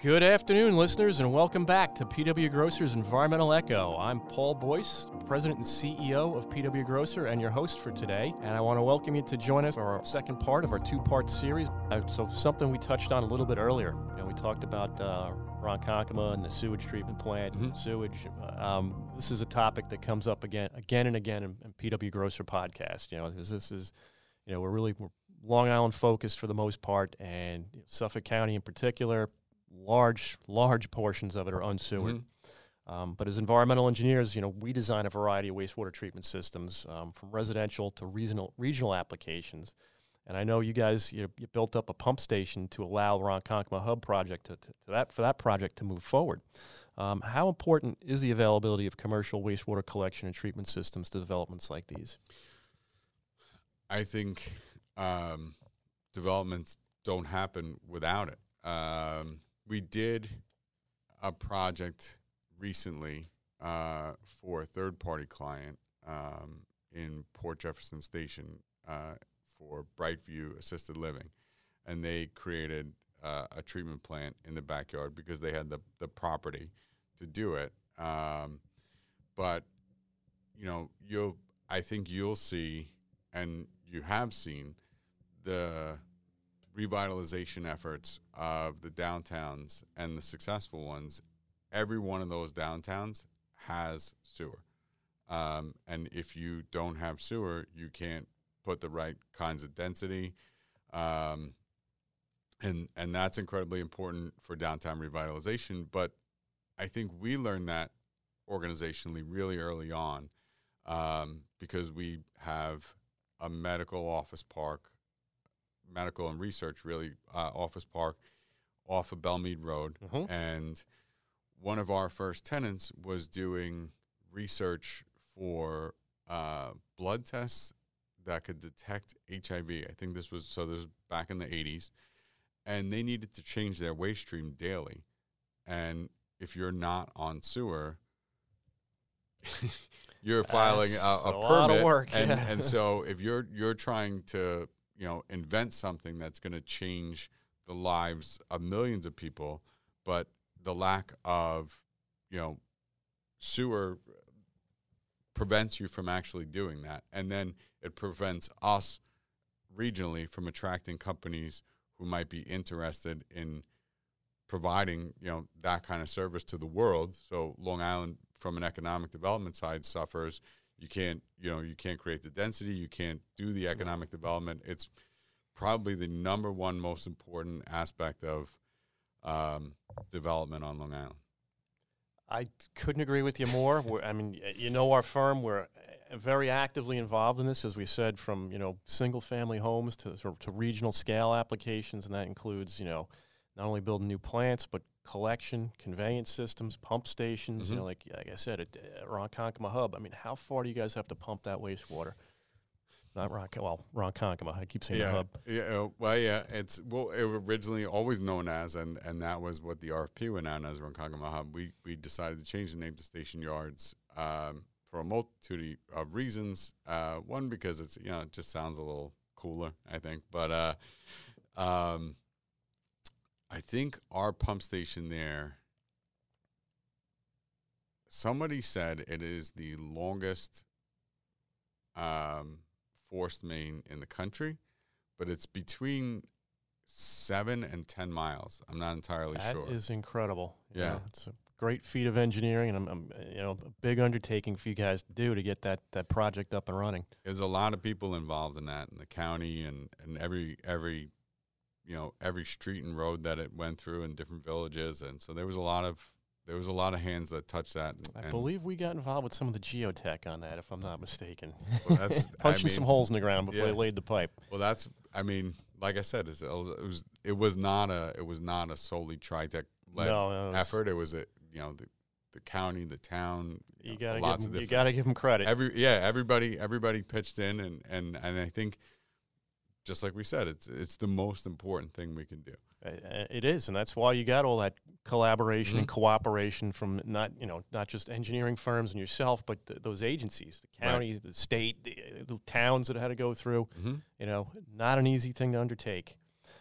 Good afternoon, listeners, and welcome back to PW Grosser's Environmental Echo. I'm Paul Boyce, President and CEO of PW Grosser, and your host for today. And I want to welcome you to join us for our second part of our two-part series. Uh, so, something we touched on a little bit earlier. You know, we talked about uh, Ronkonkoma and the sewage treatment plant, Mhm. sewage. Um, this is a topic that comes up again, again and again in, in PW Grosser podcast. You know, this, this is, you know, we're really we're Long Island focused for the most part, and Suffolk County in particular large, large portions of it are unsewered. Mhm. Um, but as environmental engineers, you know, we design a variety of wastewater treatment systems, um, from residential to regional regional applications. And I know you guys, you, you built up a pump station to allow Ronkonkoma Hub project to, to, to that for that project to move forward. Um, how important is the availability of commercial wastewater collection and treatment systems to developments like these? I think um, developments don't happen without it. Um, we did a project recently uh, for a third party client um, in Port Jefferson Station uh, for Brightview Assisted Living. And they created uh, a treatment plant in the backyard because they had the, the property to do it. Um, but, you know, you'll, I think you'll see, and you have seen, the revitalization efforts of the downtowns and the successful ones, every one of those downtowns has sewer. Um, and if you don't have sewer, you can't put the right kinds of density. Um, and, and that's incredibly important for downtown revitalization. But I think we learned that organizationally really early on um, because we have a medical office park medical and research really uh, office park off of Belle Mead Road, Mhm. and one of our first tenants was doing research for uh, blood tests that could detect HIV. I think this was so. This was back in the '80s, and they needed to change their waste stream daily. And if you're not on sewer, you're filing a, a a permit, work, and yeah. and so if you're you're trying to you know invent something that's going to change the lives of millions of people, but the lack of you know sewer prevents you from actually doing that, and then it prevents us regionally from attracting companies who might be interested in providing you know that kind of service to the world. So Long Island, from an economic development side, suffers. You can't you know you can't create the density. You can't do the economic development. It's probably the number one most important aspect of um, development on Long Island. I couldn't agree with you more. We're, I mean, you know our firm. We're uh, very actively involved in this, as we said, from you know single-family homes to to regional scale applications, and that includes you know not only building new plants but collection, conveyance systems, pump stations. You Mhm. know, like like I said, at uh, Ronkonkoma Hub. I mean, how far do you guys have to pump that wastewater? Not Ron, well, Ronkonkoma. I keep saying yeah, hub. yeah. uh, Well, yeah. It's well, it was originally always known as, and and that was what the RFP went out as Ronkonkoma Hub. We we decided to change the name to Station Yards um, for a multitude of reasons. Uh, one because it's you know it just sounds a little cooler, I think. But uh, um, I think our pump station there. Somebody said it is the longest um, forced main in the country, but it's between seven and ten miles. I'm not entirely That sure. is incredible. You Yeah. know, it's a great feat of engineering, and I'm, I'm, you know a big undertaking for you guys to do to get that that project up and running. There's a lot of people involved in that, in the county, and and every every you know every street and road that it went through in different villages, and so there was a lot of there was a lot of hands that touched that. And, I and- believe we got involved with some of the geotech on that, if I'm not mistaken. Well, that's- I punching some holes in the ground before yeah. they laid the pipe. Well, that's. I mean, like I said, it's, it was it was not a it was not a solely TRITEC led No, effort. It was a you know the the county, the town. You know, gotta lots give 'em- of you gotta give them credit. Every yeah, everybody everybody pitched in, and and and I think, just like we said, it's it's the most important thing we can do. It is, and that's why you got all that collaboration Mm-hmm. and cooperation from not you know not just engineering firms and yourself, but th- those agencies, the Right. county, the state, the, the towns that had to go through. Mm-hmm. You know, not an easy thing to undertake.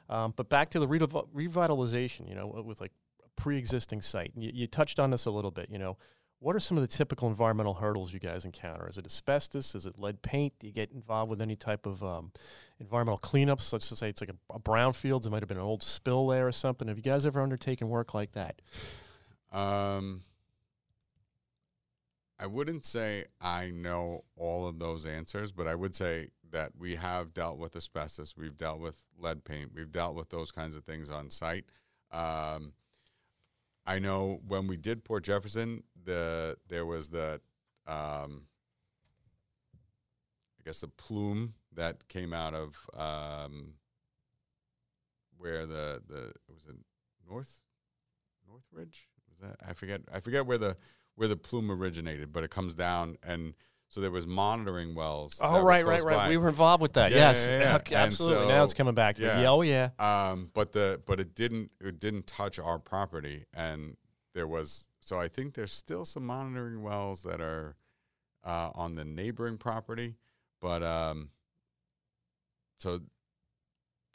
Um, but back to the redev- revitalization, you know, with like pre-existing site. You, you touched on this a little bit. You know, what are some of the typical environmental hurdles you guys encounter? Is it asbestos? Is it lead paint? Do you get involved with any type of um, environmental cleanups? Let's just say it's like a, a brownfields. It might have been an old spill there or something. Have you guys ever undertaken work like that? Um, I wouldn't say I know all of those answers, but I would say that we have dealt with asbestos, we've dealt with lead paint, we've dealt with those kinds of things on site. Um, I know when we did Port Jefferson, the there was the, um, I guess the plume that came out of um, where the the was it North Northridge was that I forget I forget where the where the plume originated, but it comes down and so there was monitoring wells. Oh right, right, right. by. We were involved with that. Yeah, yes, yeah, yeah. Okay, absolutely. now it's coming back yeah. Yeah, oh yeah. Um, but the but it didn't it didn't touch our property, and there was so I think there's still some monitoring wells that are uh, on the neighboring property, but um, so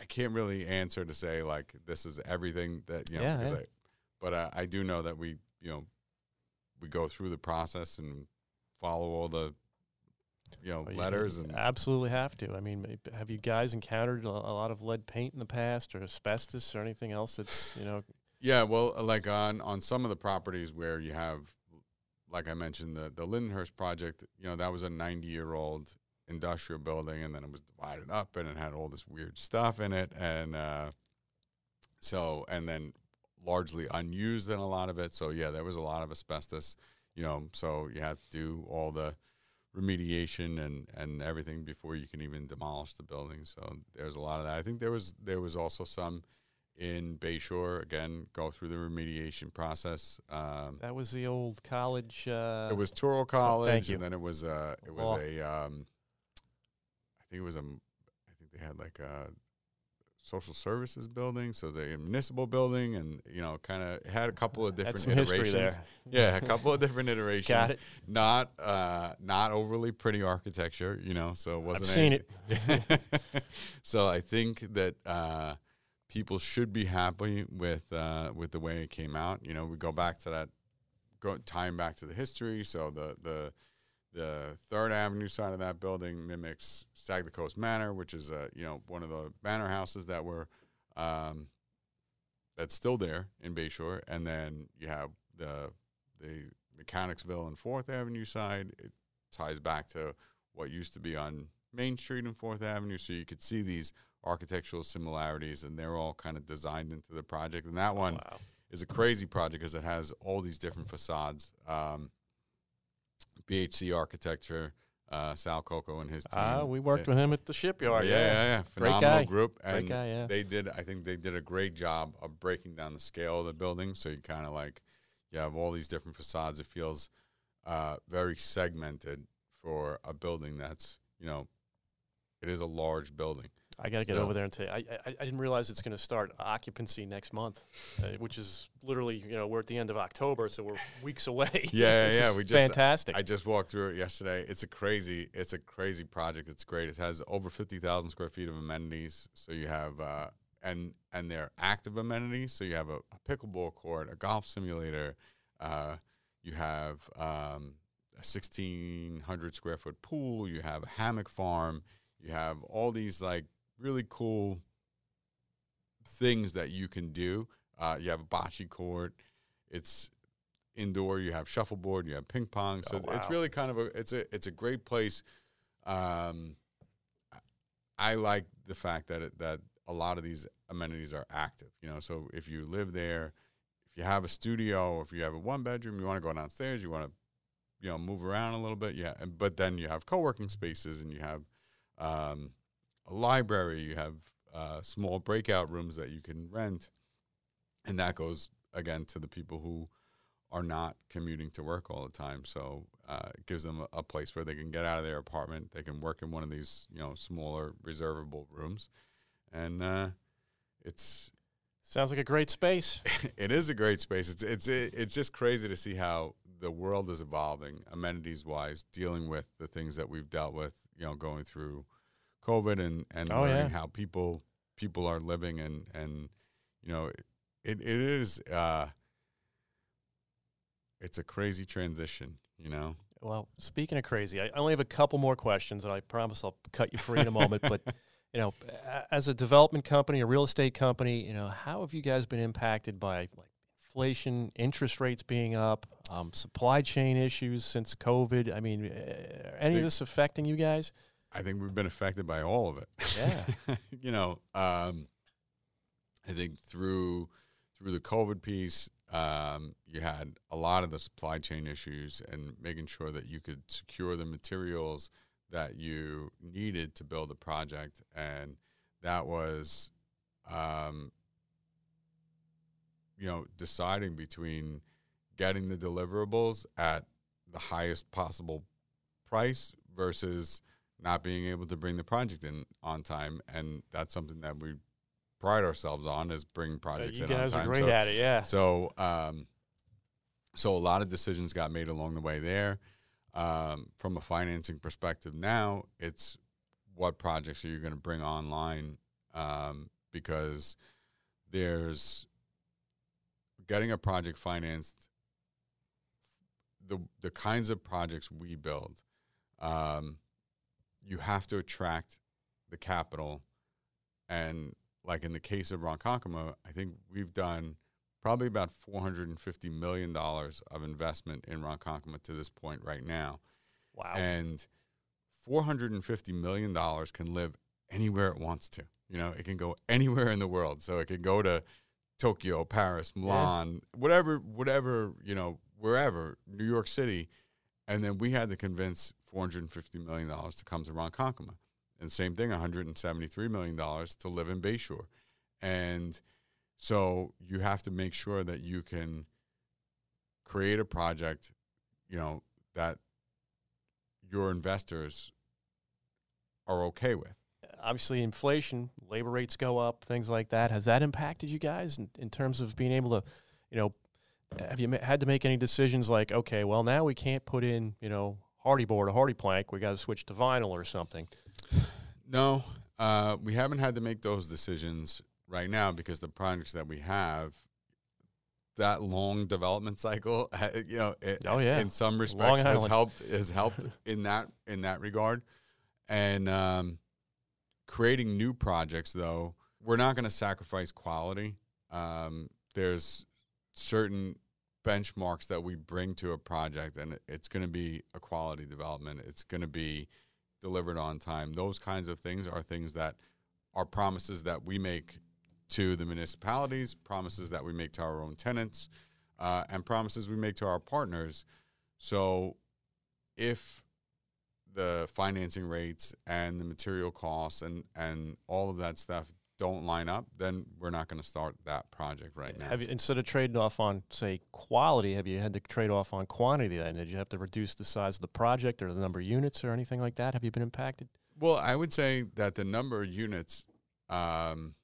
I can't really answer to say like this is everything that you know. Yeah, because yeah. I, but uh, I do know that we you know we go through the process and follow all the you know Well, letters you and absolutely have to. I mean, have you guys encountered a, a lot of lead paint in the past, or asbestos, or anything else that's you know? Yeah, well, uh, like on on some of the properties where you have, like I mentioned, the the Lindenhurst project. You know, that was a ninety year old industrial building, and then it was divided up, and it had all this weird stuff in it, and uh, so and then largely unused in a lot of it. So yeah, there was a lot of asbestos. You know, so you have to do all the remediation and and everything before you can even demolish the building. So there's a lot of that. I think there was there was also some in Bayshore again go through the remediation process. Um, That was the old college. Uh, it was Touro College, you. and then it was uh, it was Law. a um, I think it was a. I think they had like a social services building, so the municipal building, and you know, kind of had a couple of different iterations. Yeah, a couple of different iterations. Got it. Not uh, not overly pretty architecture, you know. So it wasn't. seen it. so I think that uh, people should be happy with uh, with the way it came out. You know, we go back to that, go back to the history. So the the the Third Avenue side of that building mimics Sagtikos Manor, which is a you know one of the manor houses that were um, that's still there in Bayshore, and then you have the the Mechanicsville and Fourth Avenue side. It ties back to what used to be on Main Street and Fourth Avenue, so you could see these architectural similarities, and they're all kind of designed into the project. And that one Wow. is a crazy project because it has all these different facades. Um, BHC Architecture, uh, Sal Coco and his team. Ah, we worked Yeah. with him at the shipyard. yeah, yeah, yeah. Great Phenomenal guy. group. Great guy. Yeah. they did, I think they did a great job of breaking down the scale of the building. So you kind of like, you have all these different facades. It feels uh, very segmented for a building that's, you know, it is a large building. I got to get So- over there and say. I, I, I didn't realize it's going to start occupancy next month, uh, which is literally, you know, we're at the end of October, so we're weeks away. Yeah, yeah, we just- fantastic. I just walked through it yesterday. It's a crazy, it's a crazy project. It's great. It has over fifty thousand square feet of amenities. So you have, uh, and and they're active amenities. So you have a, a pickleball court, a golf simulator. Uh, you have um, a sixteen hundred square foot pool. You have a hammock farm. You have all these like really cool things that you can do. Uh, you have a bocce court. It's indoor. You have shuffleboard. You have ping pong. So Oh, it's really kind of a it's a it's a great place. Um, I like the fact that it, that a lot of these amenities are active. You know, so if you live there, if you have a studio, if you have a one bedroom, you want to go downstairs, you want to, you know, move around a little bit. Yeah, and, but then you have co working spaces and you have um, a library. You have uh, small breakout rooms that you can rent, and that goes again to the people who are not commuting to work all the time. So uh, it gives them a, a place where they can get out of their apartment. They can work in one of these, you know, smaller reservable rooms, and uh, it's Sounds like a great space. it is a great space. It's it's it's just crazy to see how the world is evolving, amenities wise, dealing with the things that we've dealt with. You know, going through COVID and and Oh, learning yeah. how people people are living and and you know it it is uh, it's a crazy transition, you know. Well, speaking of crazy, I only have a couple more questions, and I promise I'll cut you free in a moment. But you know, as a development company, a real estate company, you know, how have you guys been impacted by like inflation, interest rates being up, um, supply chain issues since COVID? I mean, uh, any of this affecting you guys? I think we've been affected by all of it. Yeah. you know, um, I think through through the COVID piece, um, you had a lot of the supply chain issues and making sure that you could secure the materials that you needed to build a project, and that was, um, you know, deciding between getting the deliverables at the highest possible price versus not being able to bring the project in on time, and that's something that we pride ourselves on is bringing projects you in on guys time. are great so, at it, yeah. so, um, so a lot of decisions got made along the way there. Um, from a financing perspective, now it's what projects are you going to bring online? Um, because there's getting a project financed. The the kinds of projects we build, um, you have to attract the capital, and like in the case of Ronkonkoma, I think we've done probably about $450 million of investment in Ronkonkoma to this point right now. Wow. And $450 million can live anywhere it wants to. You know, it can go anywhere in the world. So it can go to Tokyo, Paris, Milan, yeah. whatever, whatever, you know, wherever, New York City. And then we had to convince $450 million to come to Ronkonkoma. And same thing, $173 million to live in Bayshore. And so you have to make sure that you can create a project, you know, that your investors are okay with. Obviously, inflation, labor rates go up, things like that. Has that impacted you guys in, in terms of being able to, you know, have you had to make any decisions like, okay, well, now we can't put in, you know, Hardie board or Hardie plank. We got to switch to vinyl or something. No, uh, we haven't had to make those decisions right now because the projects that we have, that long development cycle, you know, it, oh yeah, in some respects has helped has helped in that in that regard, and um, creating new projects though, we're not going to sacrifice quality. Um, there's certain benchmarks that we bring to a project, and it's going to be a quality development. It's going to be delivered on time. Those kinds of things are things that are promises that we make to the municipalities, promises that we make to our own tenants, uh, and promises we make to our partners. So, if the financing rates and the material costs and and all of that stuff don't line up, then we're not going to start that project right now. Have you, instead of trading off on say quality, have you had to trade off on quantity? Then did you have to reduce the size of the project or the number of units or anything like that? Have you been impacted? Well, I would say that the number of units, um,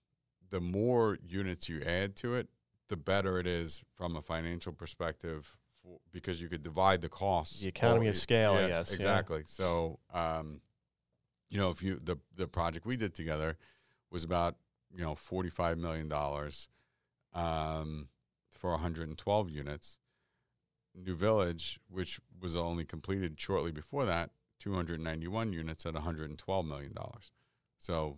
the more units you add to it, the better it is from a financial perspective for, because you could divide the costs. The economy of scale, yes. Exactly. Yeah. So, um, you know, if you the the project we did together was about you know, $45 million um, for 112 units. New Village, which was only completed shortly before that, 291 units at 112 million dollars. So,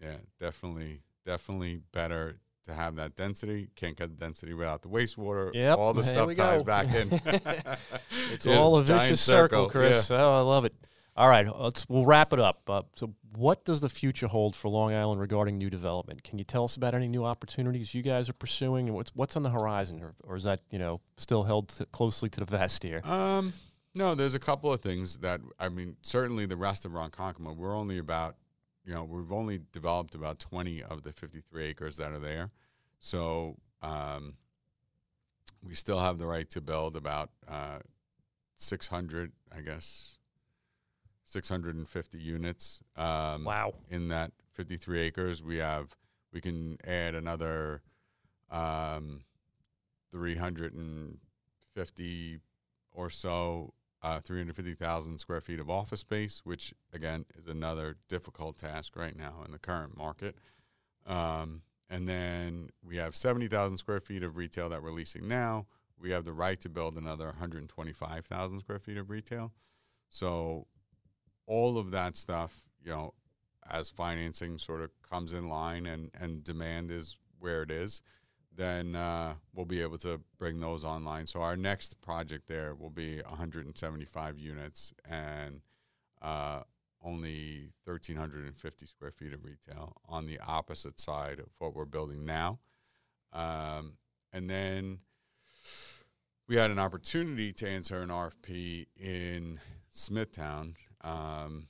yeah, definitely, definitely better to have that density. Can't get the density without the wastewater. Yep. all the stuff ties go. back in. it's yeah, all a vicious circle, circle Chris. Yeah. Oh, I love it. All right, let's we'll wrap it up. Uh, so, what does the future hold for Long Island regarding new development? Can you tell us about any new opportunities you guys are pursuing, and what's what's on the horizon, or, or is that you know still held to, closely to the vest here? Um, no, there's a couple of things that I mean. Certainly, the rest of Ronkonkoma, we're only about you know we've only developed about 20 of the 53 acres that are there, so um, we still have the right to build about uh, 600, I guess 650 units. Um, wow! In that 53 acres, we have we can add another um, 350 or so, uh, 350,000 square feet of office space, which again is another difficult task right now in the current market. Um, and then we have 70,000 square feet of retail that we're leasing now. we have the right to build another 125,000 square feet of retail. So all of that stuff, you know, as financing sort of comes in line and, and demand is where it is, then uh, we'll be able to bring those online. So our next project there will be 175 units and uh, only 1,350 square feet of retail on the opposite side of what we're building now. Um, and then we had an opportunity to answer an RFP in Smithtown um,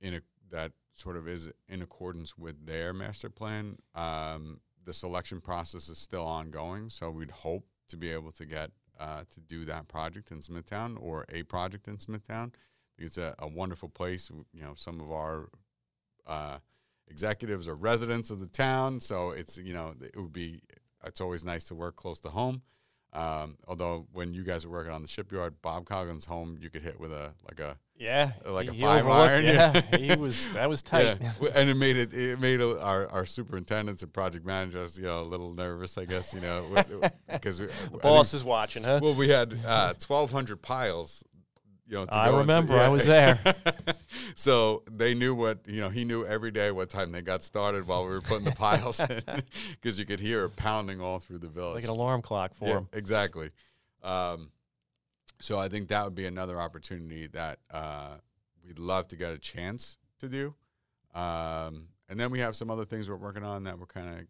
in a, that sort of is in accordance with their master plan. Um, the selection process is still ongoing, so we'd hope to be able to get uh, to do that project in Smithtown or a project in Smithtown. It's a, a wonderful place. You know, some of our uh, executives are residents of the town, so it's you know it would be it's always nice to work close to home. Um, although when you guys were working on the shipyard, Bob Coughlan's home, you could hit with a like a yeah, like a five iron. Yeah, he was that was tight. Yeah, and it made it it made our our superintendents and project managers you know a little nervous, I guess you know because The boss is watching, huh? well, we had uh, twelve hundred piles. You know, to I go into- remember, I was there. so they knew what you know. He knew every day what time they got started while we were putting the piles in, because you could hear it pounding all through the village. like an alarm clock for yeah, him. exactly. Um, so I think that would be another opportunity that uh, we'd love to get a chance to do. Um, and then we have some other things we're working on that we're kind of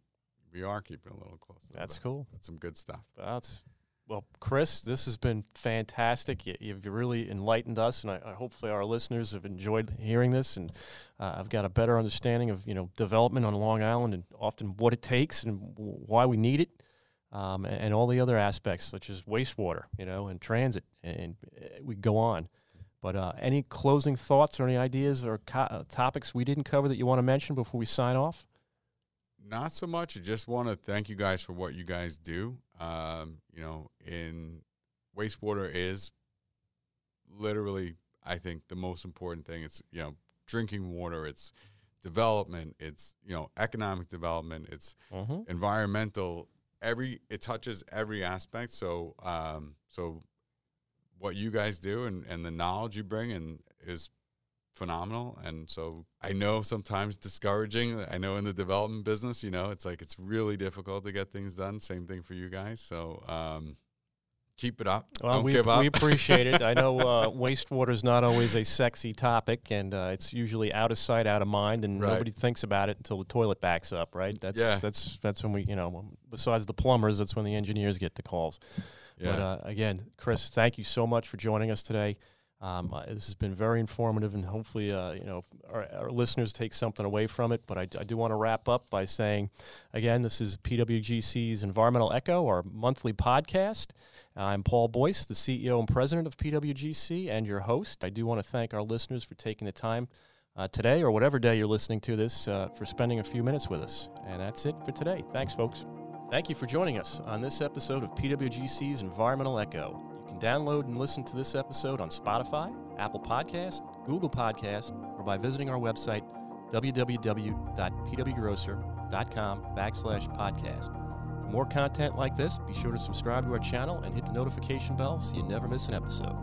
we are keeping a little close. That's cool. That's some good stuff. That's well, Chris. This has been fantastic. You, you've really enlightened us, and I, I hopefully our listeners have enjoyed hearing this. And uh, I've got a better understanding of you know development on Long Island and often what it takes and w- why we need it, um, and, and all the other aspects such as wastewater, you know, and transit, and, uh, we go on. But uh, any closing thoughts or any ideas or co- uh, topics we didn't cover that you want to mention before we sign off? Not so much. I just want to thank you guys for what you guys do. Um, you know, in wastewater is literally, I think, the most important thing. It's you know, drinking water. It's development. It's you know, economic development. It's Mm-hmm. environmental. Every it touches every aspect. So, um, so what you guys do and and the knowledge you bring and is phenomenal. And so I know sometimes discouraging. I know in the development business, you know, it's like it's really difficult to get things done. Same thing for you guys. So um, keep it up. Well, Don't we, give up. we appreciate it. I know uh, wastewater is not always a sexy topic, and uh, it's usually out of sight, out of mind, and Right. nobody thinks about it until the toilet backs up, right? That's Yeah. that's that's when we, you know, besides the plumbers, that's when the engineers get the calls. yeah. But uh, again, Chris, thank you so much for joining us today. Um, uh, this has been very informative, and hopefully, uh, you know, our, our listeners take something away from it. But I, I do want to wrap up by saying, again, this is PWGC's Environmental Echo, our monthly podcast. I'm Paul Boyce, the CEO and president of PWGC, and your host. I do want to thank our listeners for taking the time uh, today, or whatever day you're listening to this, uh, for spending a few minutes with us. And that's it for today. Thanks, folks. Thank you for joining us on this episode of PWGC's Environmental Echo. Can download and listen to this episode on Spotify, Apple Podcast, Google Podcast, or by visiting our website, www.pwgrosser.com backslash podcast. For more content like this, be sure to subscribe to our channel and hit the notification bell so you never miss an episode.